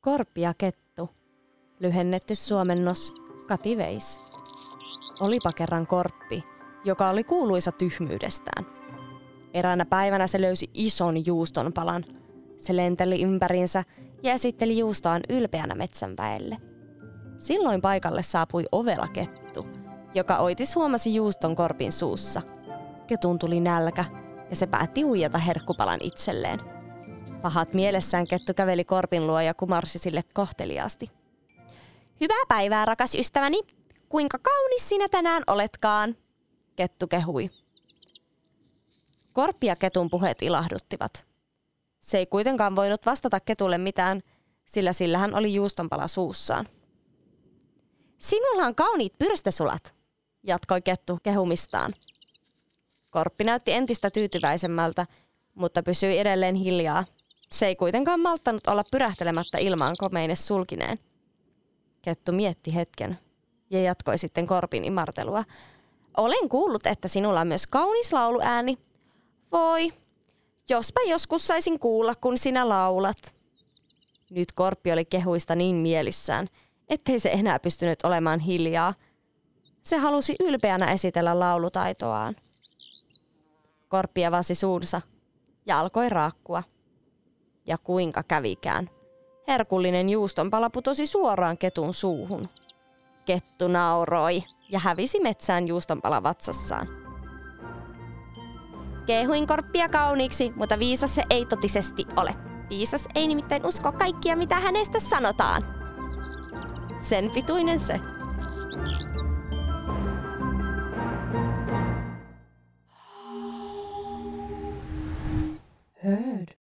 Korppi ja kettu, lyhennetty suomennos Kati Veis. Olipa kerran korppi, joka oli kuuluisa tyhmyydestään. Eräänä päivänä se löysi ison juuston palan. Se lenteli ympärinsä ja esitteli juustoaan ylpeänä metsänväelle. Silloin paikalle saapui ovela kettu, joka oitis huomasi juuston korpin suussa. Ketun tuli nälkä ja se päätti uijata herkkupalan itselleen. Pahat mielessään kettu käveli korpin luo ja kumarsi sille kohteliaasti. Hyvää päivää, rakas ystäväni. Kuinka kaunis sinä tänään oletkaan, kettu kehui. Korppi ja ketun puheet ilahduttivat. Se ei kuitenkaan voinut vastata ketulle mitään, sillä sillä hän oli juustonpala suussaan. Sinulla on kauniit pyrstösulat, jatkoi kettu kehumistaan. Korppi näytti entistä tyytyväisemmältä, mutta pysyi edelleen hiljaa. Se ei kuitenkaan malttanut olla pyrähtelemättä ilmaan komeine sulkineen. Kettu mietti hetken ja jatkoi sitten korpin imartelua. Olen kuullut, että sinulla on myös kaunis lauluääni. Voi, jospa joskus saisin kuulla, kun sinä laulat. Nyt korppi oli kehuista niin mielissään, ettei se enää pystynyt olemaan hiljaa. Se halusi ylpeänä esitellä laulutaitoaan. Korppi avasi suunsa ja alkoi raakkua. Ja kuinka kävikään. Herkullinen juustonpala putosi suoraan ketun suuhun. Kettu nauroi ja hävisi metsään juustonpala vatsassaan. Kehuin korppia kauniiksi, mutta viisas se ei totisesti ole. Viisas ei nimittäin usko kaikkia, mitä hänestä sanotaan. Sen pituinen se.